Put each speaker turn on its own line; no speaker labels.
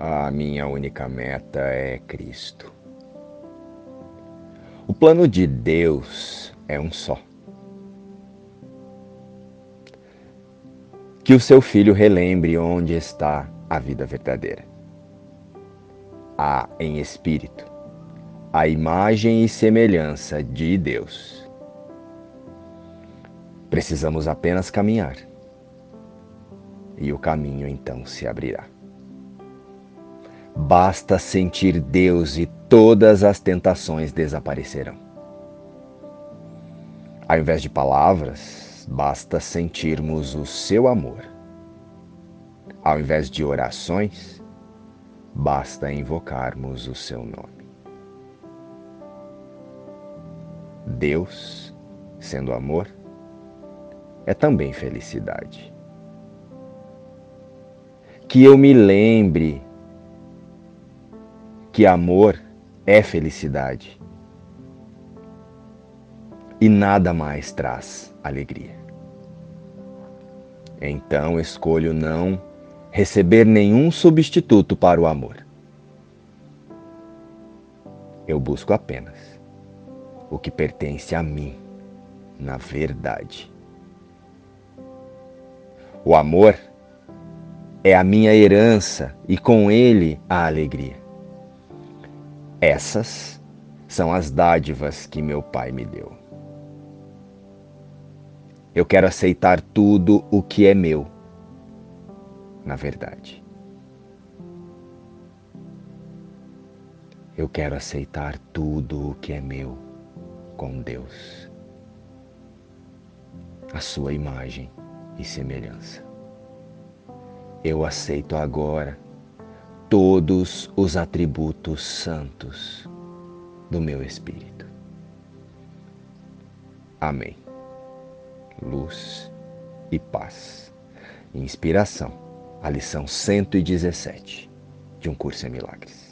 A minha única meta é Cristo. O plano de Deus é um só. Que o seu filho relembre onde está a vida verdadeira. Há em espírito a imagem e semelhança de Deus. Precisamos apenas caminhar e o caminho então se abrirá. Basta sentir Deus e todas as tentações desaparecerão. Ao invés de palavras, basta sentirmos o seu amor. Ao invés de orações, basta invocarmos o seu nome. Deus, sendo amor, é também felicidade. Que eu me lembre que amor é felicidade e nada mais traz alegria. Então escolho não receber nenhum substituto para o amor. Eu busco apenas o que pertence a mim, na verdade. O amor é a minha herança e com ele a alegria. Essas são as dádivas que meu Pai me deu. Eu quero aceitar tudo o que é meu, na verdade. Eu quero aceitar tudo o que é meu com Deus, a sua imagem e semelhança. Eu aceito agora todos os atributos santos do meu espírito. Amém. Luz e paz. Inspiração. A lição 117 de um curso em milagres.